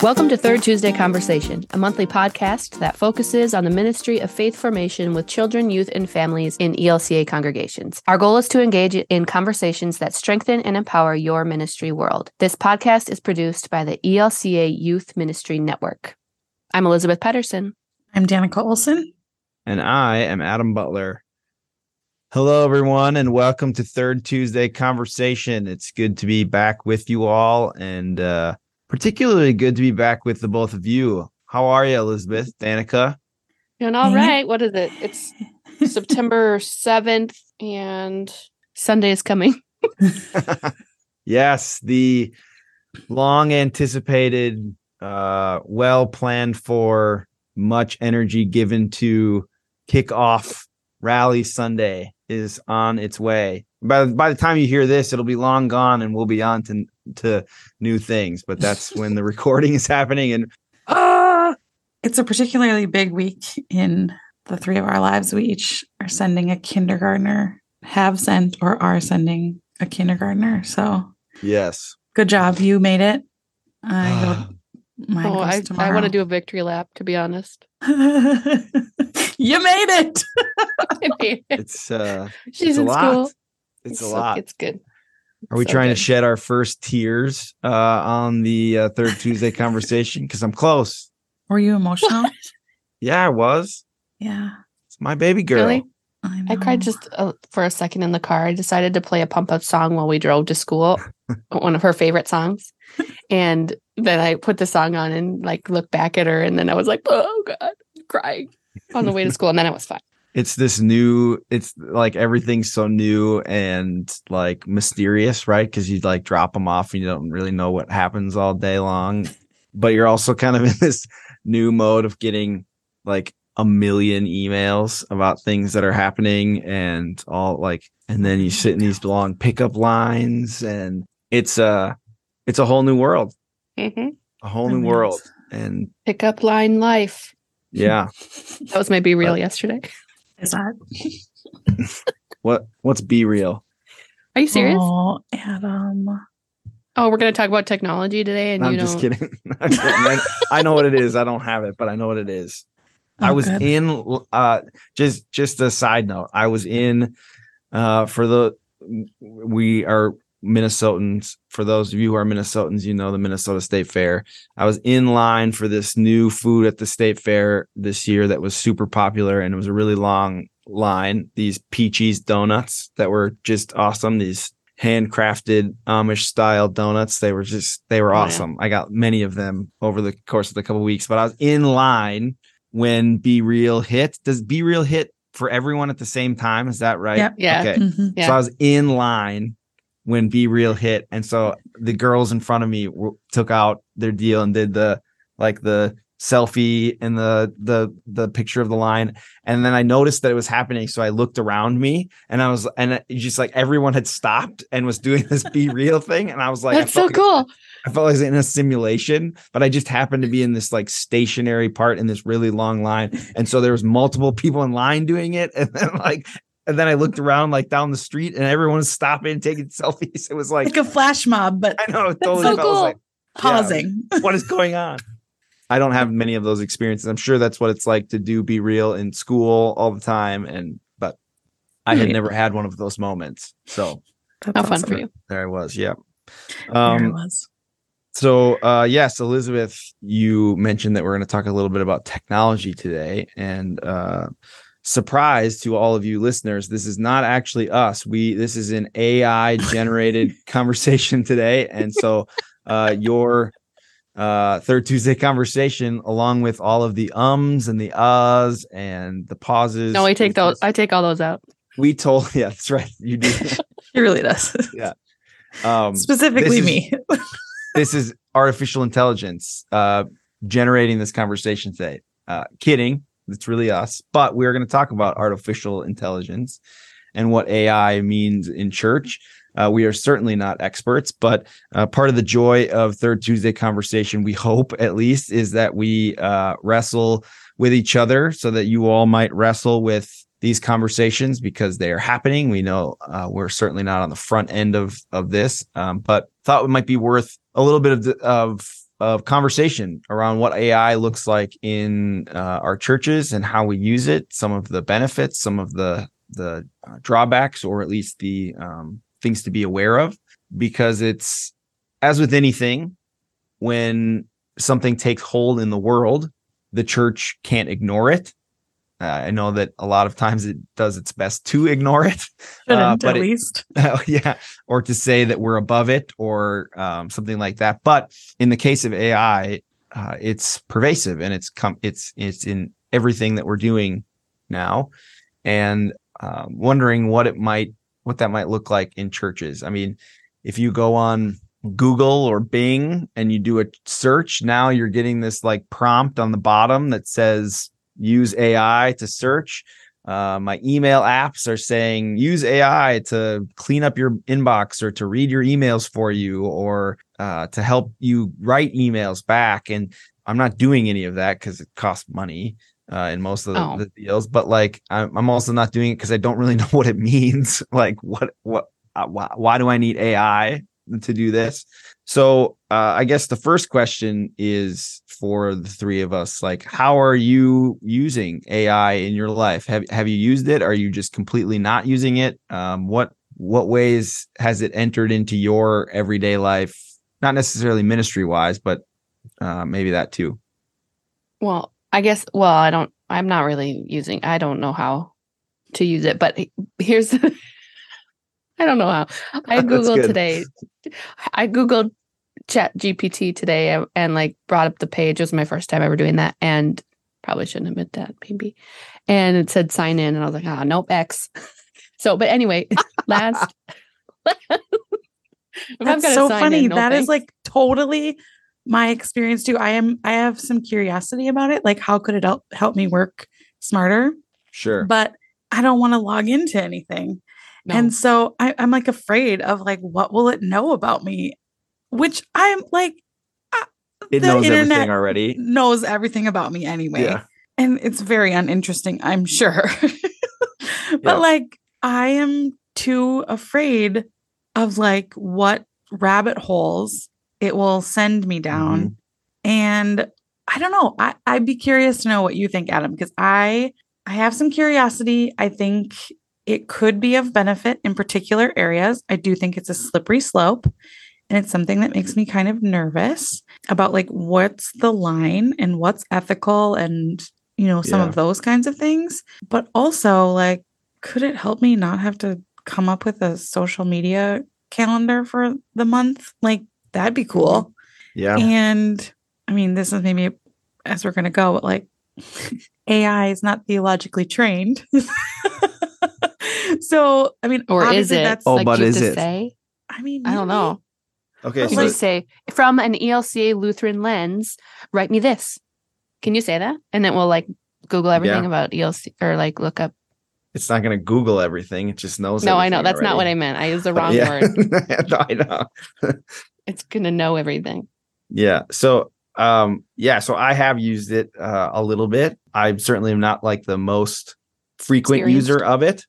Welcome to Third Tuesday Conversation, a monthly podcast that focuses on the ministry of faith formation with children, youth, and families in ELCA congregations. Our goal is to engage in conversations that strengthen and empower your ministry world. This podcast is produced by the ELCA Youth Ministry Network. I'm Elizabeth Pedersen. I'm Danica Olson. And I am Adam Butler. Hello, everyone, and welcome to Third Tuesday Conversation. It's good to be back with you all, and uh, particularly good to be back with the both of you. How are you, Elizabeth, Danica? Doing all right. What is it? It's September 7th, and Sunday is coming. yes, the long anticipated, uh, well planned for, much energy given to kick off Rally Sunday is on its way. By by the time you hear this, it'll be long gone, and we'll be on to to new things. But that's when the recording is happening, and ah, it's a particularly big week in the three of our lives. We each are sending a kindergartner, have sent, or are sending a kindergartner. So yes, good job, you made it. I go, oh, I, I want to do a victory lap. To be honest. you made it. It's uh she's it's in school. It's, it's, a lot. It's good. Are we so trying good. to shed our first tears uh on the uh, third Tuesday conversation? Because I'm close. Were you emotional? yeah, I was. Yeah. It's my baby girl. Really? I, I, cried just uh, for a second in the car. I decided to play a pump up song while we drove to school, one of her favorite songs. And then I put the song on and like look back at her. And then I was like, oh God, crying on the way to school. And then it was fine. It's this new, it's like everything's so new and like mysterious, right? Because you like drop them off and you don't really know what happens all day long. But you're also kind of in this new mode of getting like a million emails about things that are happening and all like and then you sit in these long pickup lines and it's a it's a whole new world mm-hmm. a whole new world and pickup line life yeah that was my be real uh, yesterday is that what what's be real are you serious oh adam Oh, we're going to talk about technology today, and I'm you just kidding. I'm kidding. I know what it is. I don't have it, but I know what it is. Oh, I was good. in uh just just a side note. I was in uh for the we are Minnesotans. For those of you who are Minnesotans, you know the Minnesota State Fair. I was in line for this new food at the State Fair this year that was super popular and it was a really long line. These Peaches donuts that were just awesome. These handcrafted Amish style donuts. They were just they were awesome. Oh, yeah. I got many of them over the course of the couple of weeks, but I was in line when Be Real hit. Does Be Real hit for everyone at the same time? Is that right? Yep. Yeah. Okay. Mm-hmm. yeah. So I was in line when Be Real hit, and so the girls in front of me w- took out their deal and did the like the selfie and the the the picture of the line. And then i noticed that it was happening so i looked around me and i was and it just like everyone had stopped and was doing this be real thing. And i was like that's so like cool. I felt like I was in a simulation, but I just happened to be in this like stationary part in this really long line. And so there was multiple people in line doing it. And then like, and then I looked around like down the street and everyone was stopping taking selfies. It was like, like a flash mob, but I know it totally so cool. like pausing. yeah, what is going on? I don't have many of those experiences. I'm sure that's what it's like to do be real in school all the time. And but I had Right. never had one of those moments. So That's How fun for you. there I was. Yeah. There it Um was. so uh yes, Elizabeth, you mentioned that we're going to talk a little bit about technology today. And uh surprise to all of you listeners, this is not actually us. We this is an AI generated conversation today. And so uh your uh third Tuesday conversation, along with all of the ums and the uhs and the pauses. No, I take those. I take all those out. we told yeah, that's right. You do. He really does. Yeah. Um Specifically this is- me. this is artificial intelligence uh generating this conversation today. Uh kidding. It's really us. But we're going to talk about artificial intelligence and what AI means in church. Uh, we are certainly not experts, but uh, part of the joy of Third Tuesday conversation, we hope at least, is that we uh, wrestle with each other so that you all might wrestle with these conversations because they are happening. We know uh, we're certainly not on the front end of of this, um, but thought it might be worth a little bit of, of of conversation around what AI looks like in uh, our churches and how we use it, some of the benefits, some of the the uh, drawbacks, or at least the um, things to be aware of, because it's as with anything, when something takes hold in the world, the church can't ignore it. Uh, I know that a lot of times it does its best to ignore it, uh, but at it, least, yeah, or to say that we're above it or um, something like that. But in the case of AI, uh, it's pervasive and it's come, it's it's in everything that we're doing now, and um, wondering what it might, what that might look like in churches. I mean, if you go on Google or Bing and you do a search, now you're getting this like prompt on the bottom that says use AI to search. Uh, my email apps are saying use AI to clean up your inbox or to read your emails for you or uh, to help you write emails back. And I'm not doing any of that because it costs money uh, in most of the, oh. the deals. But like, I'm, I'm also not doing it because I don't really know what it means. like, what, what, uh, why, why do I need AI to do this? So uh, I guess the first question is for the three of us. Like, how are you using AI in your life? Have have you used it? Are you just completely not using it? Um, what what ways has it entered into your everyday life? Not necessarily ministry wise, but uh, maybe that too. Well, I guess. Well, I don't. I'm not really using. I don't know how to use it. But here's. I don't know how. I googled today. I googled chat GPT today and, and, like brought up the page. It was my first time ever doing that. And probably shouldn't admit that, maybe. And it said sign in. And I was like, ah, nope, X. So, but anyway, last. That's so funny. In, no that thanks. is like totally my experience too. I am, I have some curiosity about it. Like, how could it help, help me work smarter? Sure. But I don't want to log into anything. No. And so I, am like afraid of like, what will it know about me? which I'm like, uh, it knows everything already. Knows everything about me anyway. Yeah. And it's very uninteresting, I'm sure. but yeah. like, I am too afraid of like what rabbit holes it will send me down. Mm-hmm. And I don't know. I, I'd be curious to know what you think, Adam, because I I have some curiosity. I think it could be of benefit in particular areas. I do think it's a slippery slope. And it's something that makes me kind of nervous about like what's the line and what's ethical and, you know, some yeah. of those kinds of things. But also, like, could it help me not have to come up with a social media calendar for the month? Like, that'd be cool. Yeah. And I mean, this is maybe as we're going to go, like, AI is not theologically trained. so, I mean, or is it? That's, oh, like, but is it? Say? I mean, I don't know. Okay. You so just say from an ELCA Lutheran lens, write me this. Can you say that? And then we'll like Google everything yeah. about ELC or like look up. It's not going to Google everything. It just knows. No, I know that's already. not what I meant. I used the wrong yeah. word. I know. it's going to know everything. Yeah. So, um, yeah. So I have used it uh, a little bit. I certainly am not like the most frequent user of it,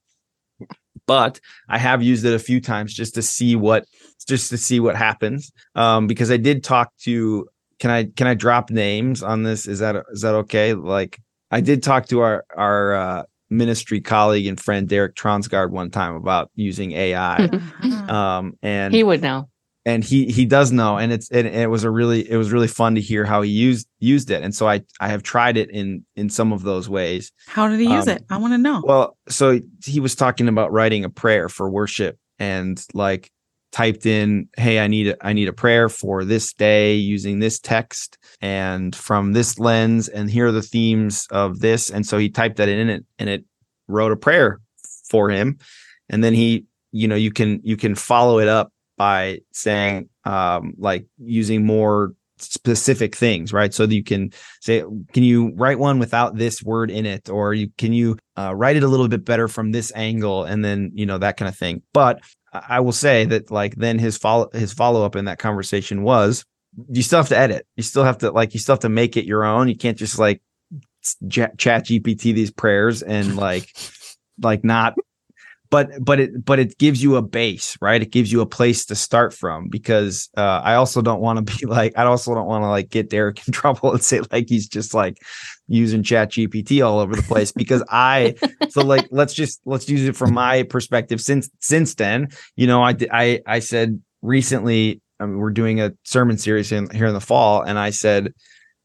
but I have used it a few times just to see what just to see what happens. Um, because I did talk to can I can I drop names on this? Is that is that okay? Like I did talk to our our uh, ministry colleague and friend Derek Tronsgard one time about using AI. um, and he would know. And he he does know, and it's and it was a really it was really fun to hear how he used used it, and so I I have tried it in in some of those ways. How did he use um, it? I want to know. Well, so he was talking about writing a prayer for worship, and like typed in hey i need a, i need a prayer for this day using this text and from this lens and here are the themes of this and so he typed that in it and it wrote a prayer for him and then he you know you can you can follow it up by saying um like using more specific things right so that you can say can you write one without this word in it or you can you uh, write it a little bit better from this angle and then you know that kind of thing but I will say that like then his follow his follow up in that conversation was you still have to edit. You still have to like you still have to make it your own. You can't just like chat GPT these prayers and like like not but but it but it gives you a base right? It gives you a place to start from because uh, i also don't want to be like i also don't want to like get derek in trouble and say like he's just like using chat gpt all over the place because i so like let's just let's use it from my perspective. Since since then you know i i i said recently I mean, we're doing a sermon series in, here in the fall and i said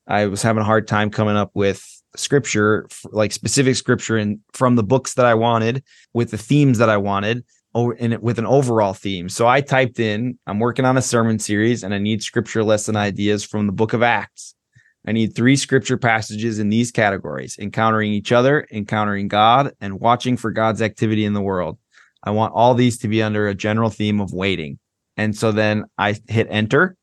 i was having a hard time coming up with scripture, like specific scripture and from the books that I wanted with the themes that I wanted or in it with an overall theme. So I typed in, I'm working on a sermon series and I need scripture lesson ideas from the book of Acts. I need three scripture passages in these categories encountering each other, encountering God, and watching for God's activity in the world. I want all these to be under a general theme of waiting. And so then I hit enter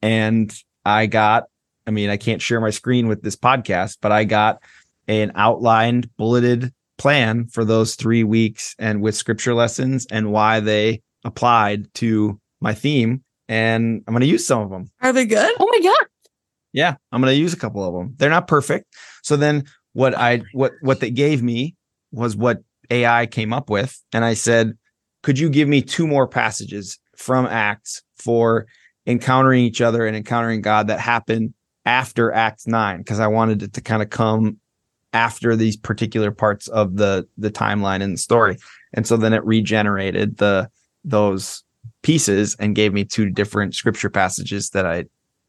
and I got I mean, I can't share my screen with this podcast, but I got an outlined, bulleted plan for those three weeks and with scripture lessons and why they applied to my theme. And I'm going to use some of them. Are they good? Oh my God. Yeah, I'm going to use a couple of them. They're not perfect. So then what I, what, what they gave me was what AI came up with. And I said, could you give me two more passages from Acts for encountering each other and encountering God that happen after Act Nine because I wanted it to kind of come after these particular parts of the the timeline and the story. And so then it regenerated the those pieces and gave me two different scripture passages that I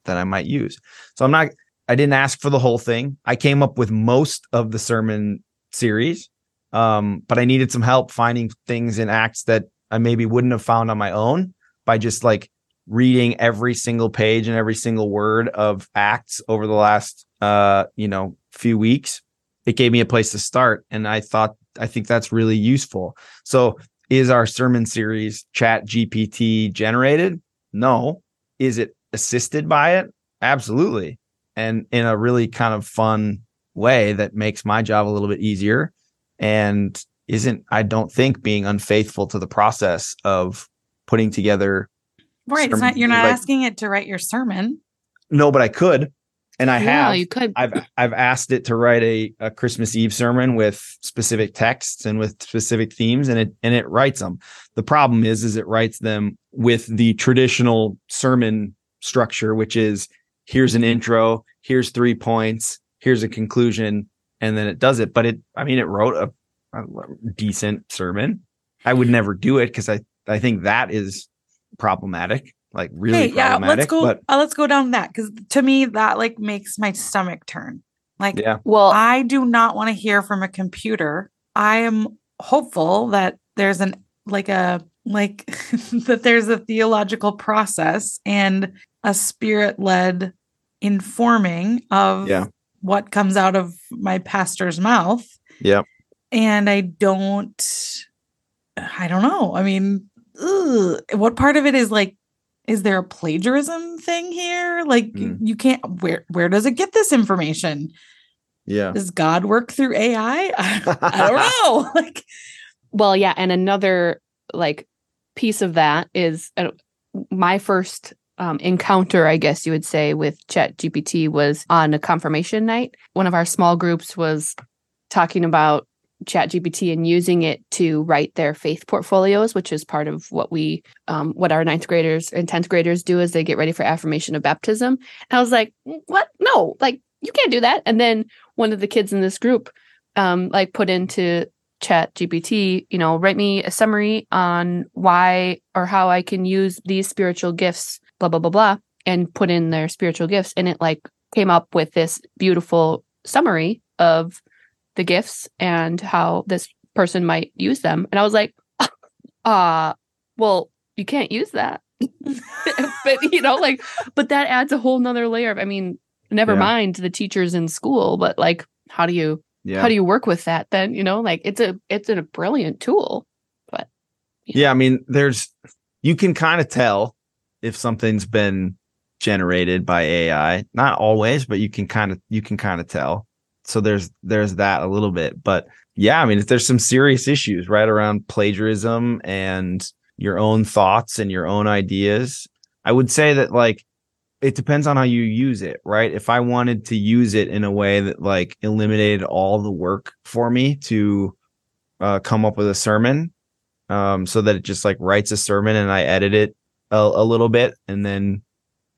that I might use. So I'm not I didn't ask for the whole thing. I came up with most of the sermon series. Um, but I needed some help finding things in Acts that I maybe wouldn't have found on my own by just like reading every single page and every single word of acts over the last uh you know few weeks it gave me a place to start. And i thought i think that's really useful. So is our sermon series chat gpt generated? No. Is it assisted by it? Absolutely. And in a really kind of fun way that makes my job a little bit easier. And isn't i don't think being unfaithful to the process of putting together Right. Sermon, not, you're not like, asking it to write your sermon. No, but I could. And I yeah, have. You could. I've I've asked it to write a, a Christmas Eve sermon with specific texts and with specific themes, and it and it writes them. The problem is, is it writes them with the traditional sermon structure, which is here's an intro, here's three points, here's a conclusion, and then it does it. But it, I mean, it wrote a, a decent sermon. I would never do it because I I think that is problematic like really hey, yeah let's go but, uh, let's go down that because to me that like makes my stomach turn. Like yeah. Well i do not want to hear from a computer. I am hopeful that there's an like a like that there's a theological process and a spirit led informing of yeah. what comes out of my pastor's mouth. Yeah. And i don't i don't know. I mean ugh, what part of it is like is there a plagiarism thing here like mm. you can't where where does it get this information yeah does god work through ai i, I don't know like well yeah and another like piece of that is uh, my first um, encounter, I guess you would say, with Chat GPT was on a confirmation night. One of our small groups was talking about ChatGPT and using it to write their faith portfolios, which is part of what we, um, what our ninth graders and tenth graders do as they get ready for affirmation of baptism. And I was like, "What? No! Like you can't do that." And then one of the kids in this group, um, like put into Chat GPT, you know, write me a summary on why or how I can use these spiritual gifts, blah blah blah blah, and put in their spiritual gifts, and it like came up with this beautiful summary of the gifts and how this person might use them. And I was like, uh, well, you can't use that. but you know, like, but that adds a whole nother layer of, I mean, never yeah. mind the teachers in school, but like, how do you, yeah. how do you work with that then? You know, like it's a, it's a brilliant tool, but yeah, yeah I mean, there's, you can kind of tell if something's been generated by AI, not always, but you can kind of, you can kind of tell so there's there's that a little bit but yeah i mean if there's some serious issues right around plagiarism and your own thoughts and your own ideas i would say that like it depends on how you use it right if i wanted to use it in a way that like eliminated all the work for me to uh, come up with a sermon um, so that it just like writes a sermon and I edit it a, a little bit and then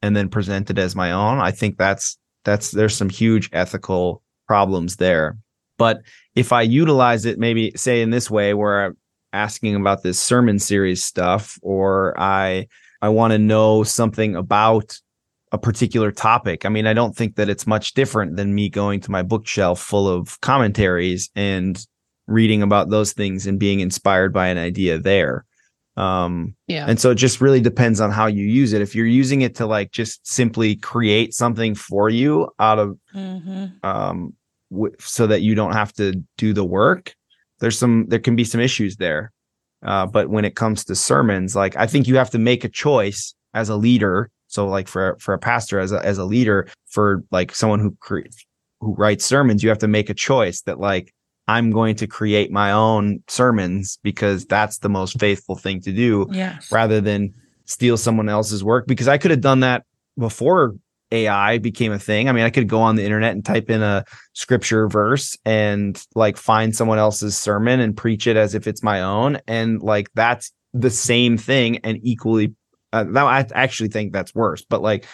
and then present it as my own. I think that's that's there's some huge ethical problems there. But if I utilize it, maybe say in this way, where I'm asking about this sermon series stuff, or I I want to know something about a particular topic. I mean, I don't think that it's much different than me going to my bookshelf full of commentaries and reading about those things and being inspired by an idea there. Um, yeah. And so it just really depends on how you use it. If you're using it to like just simply create something for you out of, mm-hmm. um, w- so that you don't have to do the work, there's some, there can be some issues there. Uh, but when it comes to sermons, like I think you have to make a choice as a leader so like for for a pastor as a as a leader for like someone who creates, who writes sermons, you have to make a choice that like I'm going to create my own sermons because that's the most faithful thing to do yes. rather than steal someone else's work because I could have done that before AI became a thing. I mean, I could go on the internet and type in a scripture verse and like find someone else's sermon and preach it as if it's my own. And like that's the same thing and equally uh, now I actually think that's worse, but like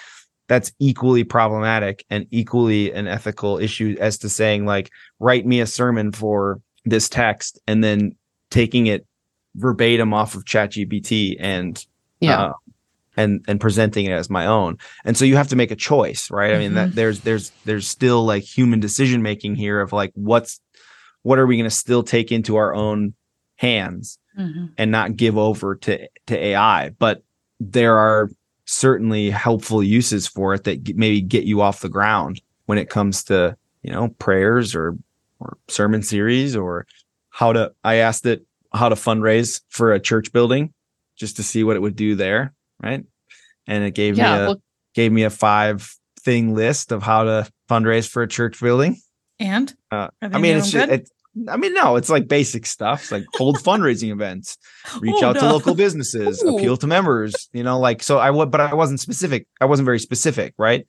that's equally problematic and equally an ethical issue as to saying like write me a sermon for this text and then taking it verbatim off of ChatGPT and yeah. Uh, and and presenting it as my own. And so you have to make a choice, right? Mm-hmm. I mean that mm-hmm. there's there's there's still like human decision making here of like what's what are we going to still take into our own hands mm-hmm. and not give over to to AI. But there are certainly helpful uses for it that maybe get you off the ground when it comes to you know prayers or or sermon series or how to i asked it how to fundraise for a church building just to see what it would do there right? And it gave yeah, me a well, gave me a five thing list of how to fundraise for a church building. And? Uh, i mean it's just, it, I mean, no, it's like basic stuff. It's like hold fundraising events, reach oh, out no. to local businesses, Ooh. appeal to members, you know, like so I would but I wasn't specific. I wasn't very specific, right?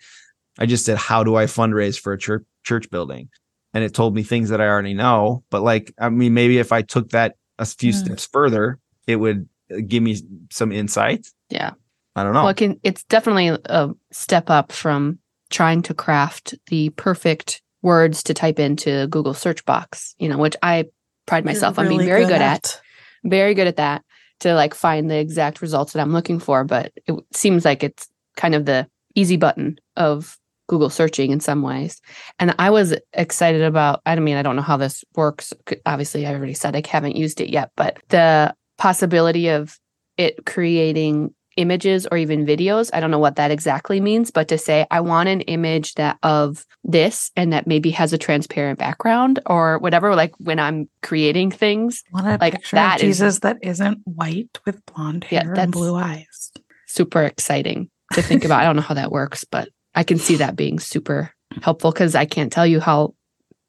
I just said, how do I fundraise for a church church building? And it told me things that I already know. But like, I mean, maybe if I took that a few mm. steps further, it would uh, give me some insight. Yeah. I don't know. Well, it can, it's definitely a step up from trying to craft the perfect words to type into Google search box, you know, which I pride myself really on being very good, good at. at. Very good at that to like find the exact results that I'm looking for. But it seems like it's kind of the easy button of Google searching in some ways. And I was excited about, I mean, I don't know how this works. Obviously, I already said I haven't used it yet, but the possibility of it creating images or even videos. I don't know what that exactly means, but to say I want an image that of this and that maybe has a transparent background or whatever. Like when I'm creating things, like that Jesus is, that isn't white with blonde hair yeah, and blue eyes. Super exciting to think about. I don't know how that works, but I can see that being super helpful because I can't tell you how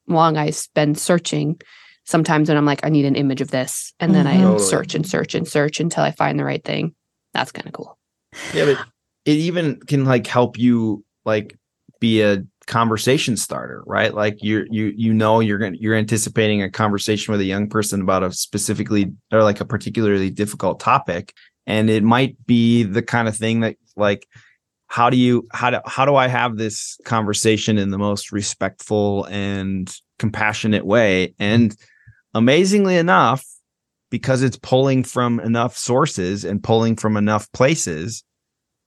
long I spend searching sometimes when I'm like, I need an image of this. And then mm-hmm. I search and search and search until I find the right thing that's kind of cool. Yeah, but it even can like help you like be a conversation starter, right? Like you you you know you're going you're anticipating a conversation with a young person about a specifically or like a particularly difficult topic and it might be the kind of thing that like how do you how do how do I have this conversation in the most respectful and compassionate way and amazingly enough because it's pulling from enough sources and pulling from enough places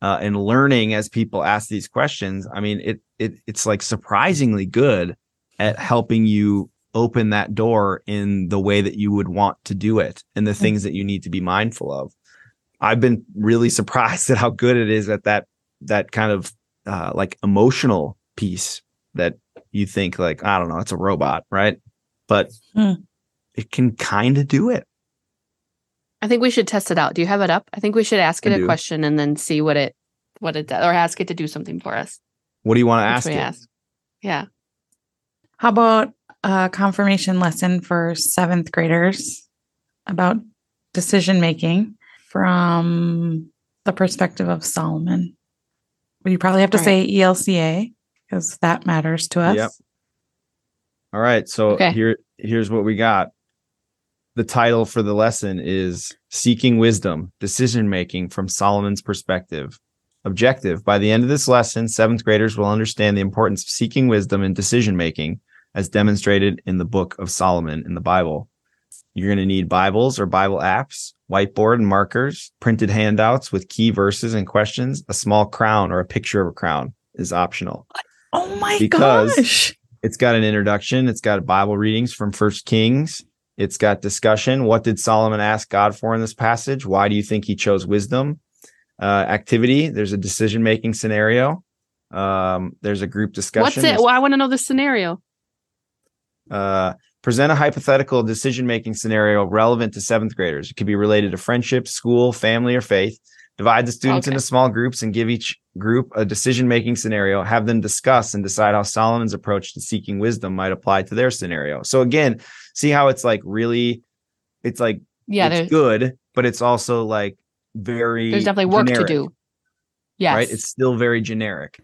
uh, and learning as people ask these questions. I mean, it it it's like surprisingly good at helping you open that door in the way that you would want to do it and the mm-hmm. things that you need to be mindful of. I've been really surprised at how good it is at that that kind of uh, like emotional piece that you think like I don't know, it's a robot, right? But mm. it can kind of do it. I think we should test it out. Do you have it up? I think we should ask it I a do. question and then see what it what it does, or ask it to do something for us. What do you want to ask it? Ask? Yeah. How about a confirmation lesson for seventh graders about decision making from the perspective of Solomon? Well, you probably have to All say right. ELCA because that matters to us. Yep. All right. So okay. here here's what we got. The title for the lesson is Seeking Wisdom, Decision Making from Solomon's Perspective. Objective By the end of this lesson, seventh graders will understand the importance of seeking wisdom and decision making as demonstrated in the book of Solomon in the Bible. You're going to need Bibles or Bible apps, whiteboard and markers, printed handouts with key verses and questions. A small crown or a picture of a crown is optional. Oh my because gosh. It's got an introduction, it's got Bible readings from First Kings, it's got discussion. What did Solomon ask God for in this passage? Why do you think he chose wisdom? Uh, activity. There's a decision making scenario. Um, there's a group discussion. What's it? Well, I want to know the scenario. Uh, present a hypothetical decision making scenario relevant to seventh graders. It could be related to friendship, school, family, or faith. Divide the students okay. into small groups and give each group a decision making scenario. Have them discuss and decide how Solomon's approach to seeking wisdom might apply to their scenario. So, again, see how it's like really it's like yeah it's good but it's also like very there's definitely work generic, to do yes right it's still very generic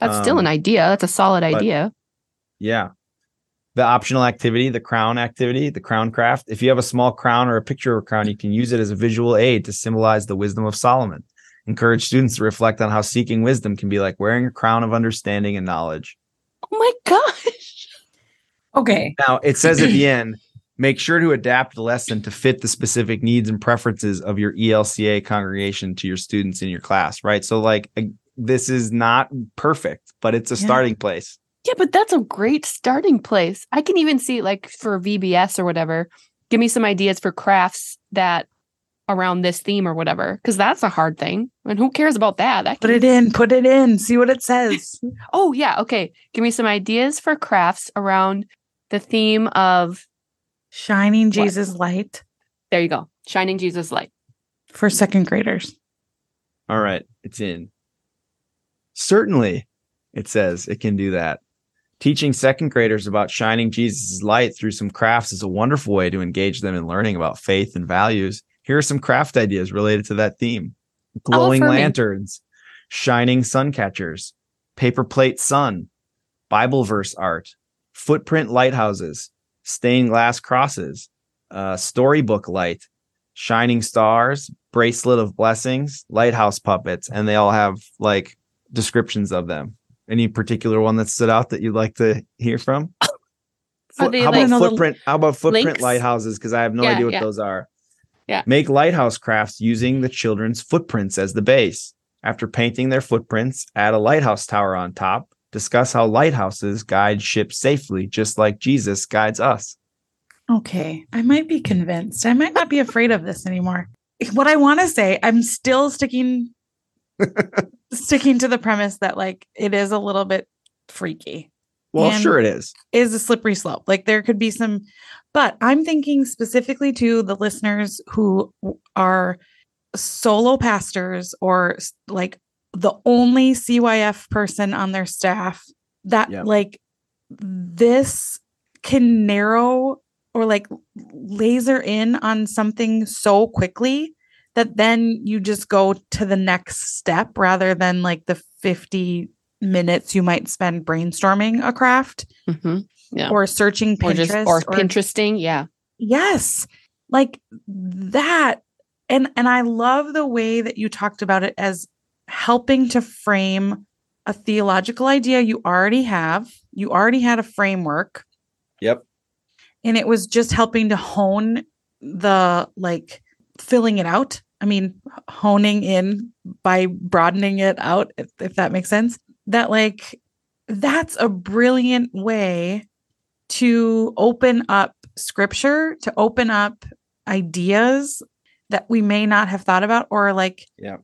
that's um, still an um, idea that's a solid idea yeah the optional activity the crown activity the crown craft if you have a small crown or a picture of a crown you can use it as a visual aid to symbolize the wisdom of solomon encourage students to reflect on how seeking wisdom can be like wearing a crown of understanding and knowledge oh my gosh Okay. Now it says at the end, make sure to adapt the lesson to fit the specific needs and preferences of your ELCA congregation to your students in your class, right? So like this is not perfect, but it's a yeah. starting place. Yeah, but that's a great starting place. I can even see like for VBS or whatever, give me some ideas for crafts that around this theme or whatever because that's a hard thing and who cares about that, that put it in put it in see what it says oh yeah okay give me some ideas for crafts around the theme of shining what? Jesus light. There you go. Shining Jesus light. For second graders. All right, it's in. Certainly, it says it can do that. Teaching second graders about shining Jesus' light through some crafts is a wonderful way to engage them in learning about faith and values. Here are some craft ideas related to that theme glowing lanterns, shining sun catchers, paper plate sun, Bible verse art, footprint lighthouses, stained glass crosses, uh, storybook light, shining stars, bracelet of blessings, lighthouse puppets, and they all have like descriptions of them. Any particular one that stood out that you'd like to hear from? Foot, how, like about footprint, how about footprint links? lighthouses? Because I have no yeah, idea what yeah. those are. Yeah. Make lighthouse crafts using the children's footprints as the base. After painting their footprints, add a lighthouse tower on top discuss how lighthouses guide ships safely, just like Jesus guides us. Okay, I might be convinced. I might not be afraid of this anymore. What I want to say, I'm still sticking sticking to the premise that like it is a little bit freaky. Well, sure it is. Is a slippery slope. Like there could be some but I'm thinking specifically to the listeners who are solo pastors or like the only CYF person on their staff that yep. like this can narrow or like laser in on something so quickly that then you just go to the next step rather than like the 50 minutes you might spend brainstorming a craft mm-hmm. yeah. or searching Pinterest or, just, or, or Pinteresting. Yeah. Yes. Like that. And and I love the way that you talked about it as helping to frame a theological idea you already have. You already had a framework. Yep. And it was just helping to hone the like filling it out. I mean, honing in by broadening it out, if, if that makes sense. That like that's a brilliant way to open up scripture, to open up ideas that we may not have thought about or like yeah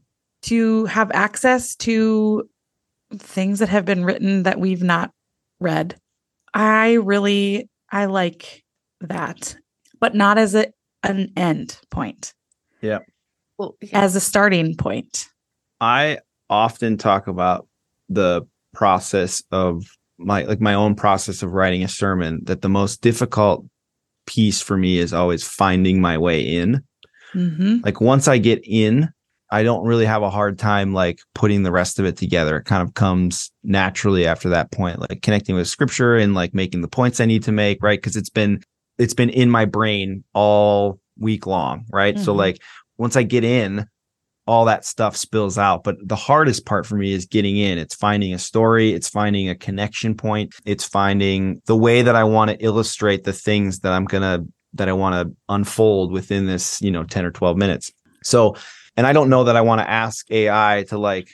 to have access to things that have been written that we've not read. I really I like that, but not as a an end point. Yeah. Well, yeah. as a starting point. I often talk about the process of my like my own process of writing a sermon that the most difficult piece for me is always finding my way in. Mm-hmm. Like once I get in, I don't really have a hard time like putting the rest of it together. It kind of comes naturally after that point, like connecting with scripture and like making the points I need to make, right? Because it's been it's been in my brain all week long, right? Mm-hmm. So like once I get in, all that stuff spills out. But the hardest part for me is getting in. It's finding a story, it's finding a connection point, it's finding the way that I want to illustrate the things that I'm going to that I want to unfold within this, you know, 10 or 12 minutes. So, and I don't know that I want to ask AI to like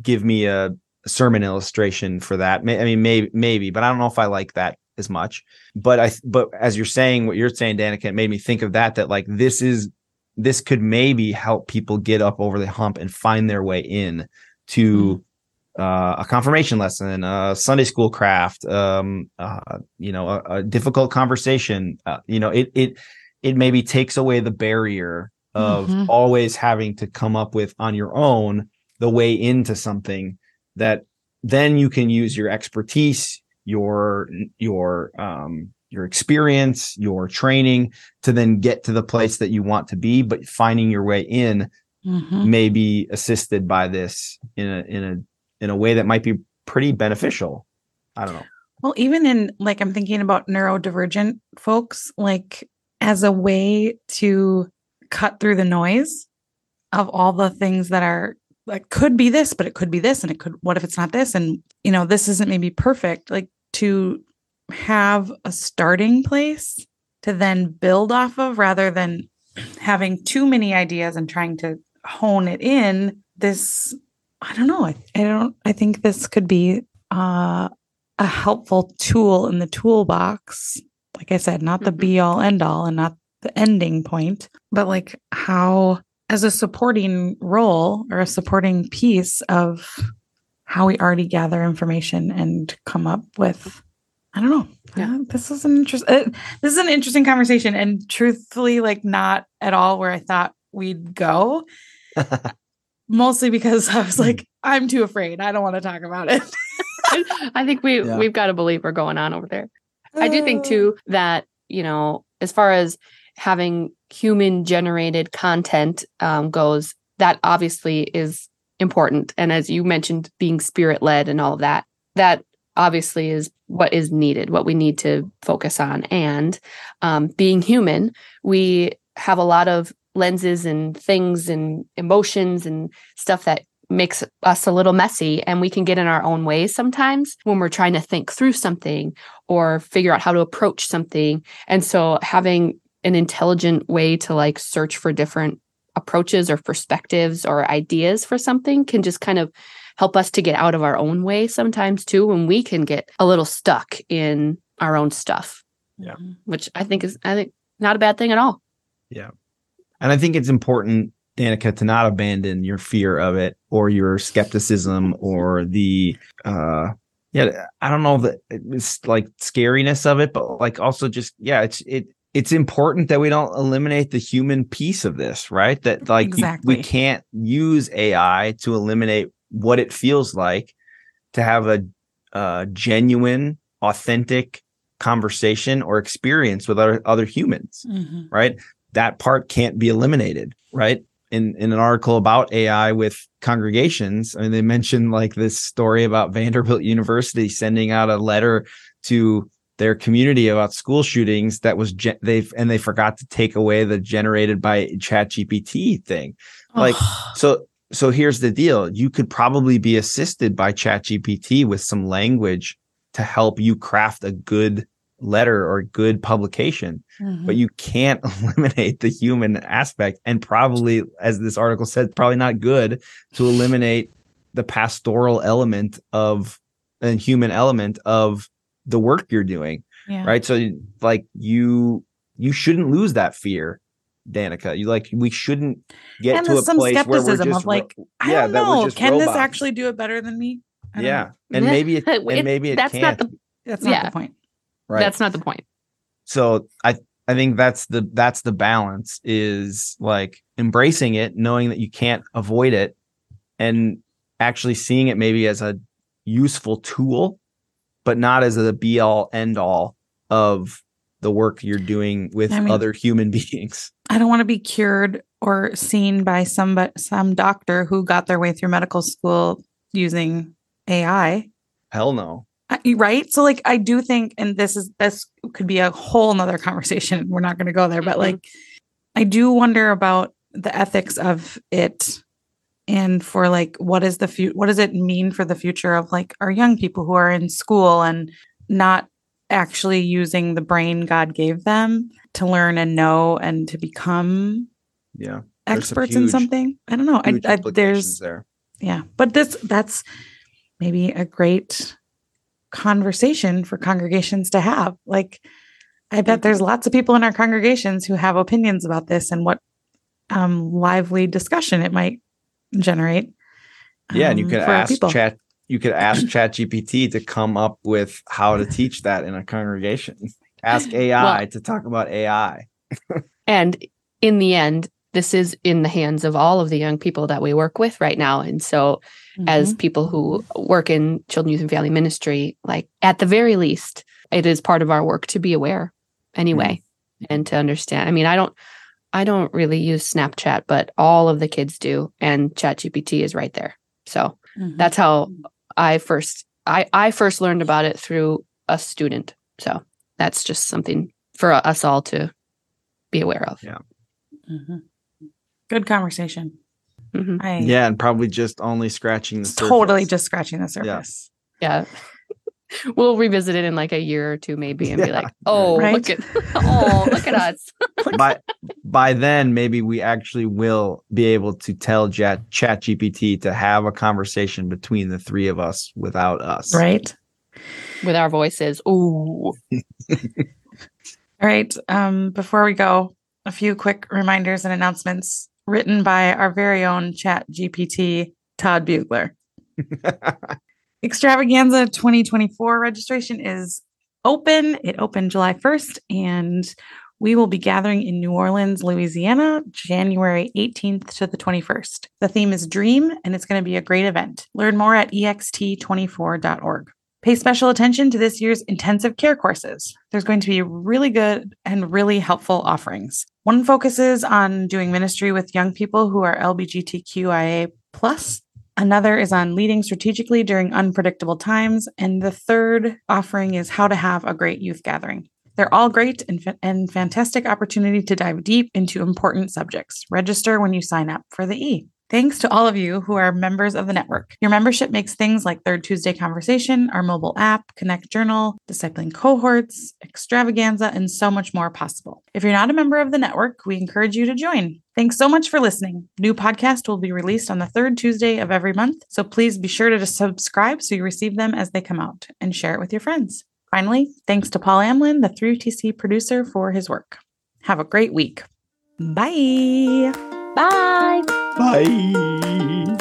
give me a sermon illustration for that. I mean, maybe, maybe, but I don't know if I like that as much. But I, but as you're saying, what you're saying, Danica, it made me think of that, that like this is, this could maybe help people get up over the hump and find their way in to mm uh, a confirmation lesson, a Sunday school craft, um, uh, you know, a, a difficult conversation. Uh, you know, it it it maybe takes away the barrier of mm-hmm. always having to come up with on your own the way into something that then you can use your expertise, your your um, your experience, your training to then get to the place that you want to be, but finding your way in mm-hmm. may be assisted by this in a in a in a way that might be pretty beneficial. I don't know. Well, even in like I'm thinking about neurodivergent folks, like as a way to cut through the noise of all the things that are like could be this, but it could be this, and it could what if it's not this? And you know, this isn't maybe perfect. Like to have a starting place to then build off of rather than having too many ideas and trying to hone it in. This I don't know. I, I don't. I think this could be uh, a helpful tool in the toolbox. Like I said, not the mm-hmm. be all end all and not the ending point, but like how, as a supporting role or a supporting piece of how we already gather information and come up with. I don't know. Yeah, uh, this is an interest. Uh, this is an interesting conversation, and truthfully, like not at all where I thought we'd go. mostly because I was like, I'm too afraid. I don't want to talk about it. I think we yeah. we've got to believe we're going on over there. I do think too uh. that you know, as far as having human generated content um, goes, that obviously is important. And as you mentioned, being spirit led and all of that, that obviously is what is needed, what we need to focus on. And um, being human, we have a lot of lenses and things and emotions and stuff that makes us a little messy and we can get in our own ways sometimes when we're trying to think through something or figure out how to approach something and so having an intelligent way to like search for different approaches or perspectives or ideas for something can just kind of help us to get out of our own way sometimes too when we can get a little stuck in our own stuff. Yeah. Which i think is i think not a bad thing at all. Yeah. And I think it's important, Danica, to not abandon your fear of it or your skepticism or the uh yeah, I don't know that it's like scariness of it, but like also just yeah, it's it it's important that we don't eliminate the human piece of this, right? That like exactly. we can't use AI to eliminate what it feels like to have a, a genuine, authentic conversation or experience with other other humans, mm-hmm. right? that part can't be eliminated, right? In in an article about AI with congregations, I mean, they mentioned like this story about Vanderbilt University sending out a letter to their community about school shootings that was ge- they've and they forgot to take away the generated by chat gpt thing. Like so so here's the deal. You could probably be assisted by chat gpt with some language to help you craft a good letter or good publication mm-hmm. but you can't eliminate the human aspect. And probably as this article said probably not good to eliminate the pastoral element of and human element of the work you're doing yeah. right so like you you shouldn't lose that fear Danica. You like we shouldn't get and to a some place skepticism where we're just, of like, I yeah, don't know, can robots. this actually do it better than me? Yeah, and maybe it, and maybe it that's can't. not the that's not yeah. the point. Right. That's not the point. So I I think that's the that's the balance is like embracing it, knowing that you can't avoid it, and actually seeing it maybe as a useful tool, but not as a be all end all of the work you're doing with I mean, other human beings. I don't want to be cured or seen by some some doctor who got their way through medical school using AI. Hell no. right so like i do think and this is this could be a whole nother conversation we're not going to go there but mm-hmm. like i do wonder about the ethics of it and for like what is the future what does it mean for the future of like our young people who are in school and not actually using the brain god gave them to learn and know and to become yeah experts huge, in something? I don't know. I, I, there's there. Yeah but this that's maybe a great conversation for congregations to have. Like i bet there's lots of people in our congregations who have opinions about this and what um, lively discussion it might generate yeah um, and you um, could ask chat you could ask chat gpt to come up with how to teach that in a congregation ask ai well, to talk about ai and in the end this is in the hands of all of the young people that we work with right now. And so, mm-hmm. as people who work in children, youth, and family ministry, like at the very least, it is part of our work to be aware anyway mm-hmm. and to understand. I mean, I don't. I don't really use Snapchat, but all of the kids do, and ChatGPT is right there. So mm-hmm. that's how I first I I first learned about it through a student. So that's just something for us all to be aware of. Yeah. Mm-hmm. Good conversation. Mm-hmm. I, yeah, and probably just only scratching the surface. Totally just scratching the surface. Yeah. yeah. we'll revisit it in like a year or two maybe and yeah. be like, "Oh, right? look at oh, look at us." by by then maybe we actually will be able to tell chat chat GPT to have a conversation between the three of us without us. Right? With our voices. Ooh. All right, um before we go, a few quick reminders and announcements written by our very own chat GPT, Todd Buegler. Extravaganza 2024 registration is open. It opened July 1st, and we will be gathering in New Orleans, Louisiana, January 18th to the 21st. The theme is Dream, and it's going to be a great event. Learn more at ext24.org. Pay special attention to this year's intensive care courses. There's going to be really good and really helpful offerings. One focuses on doing ministry with young people who are LGBTQIA plus. Another is on leading strategically during unpredictable times. And the third offering is how to have a great youth gathering. They're all great and, fa- and fantastic opportunity to dive deep into important subjects. Register when you sign up for the E. Thanks to all of you who are members of the network. Your membership makes things like Third Tuesday Conversation, our mobile app, Connect Journal, Discipling Cohorts, Extravaganza, and so much more possible. If you're not a member of the network, we encourage you to join. Thanks so much for listening. New podcast will be released on the third Tuesday of every month, so please be sure to subscribe so you receive them as they come out and share it with your friends. Finally, thanks to Paul Amlin, the 3TC producer, for his work. Have a great week. Bye. Bye. Bye.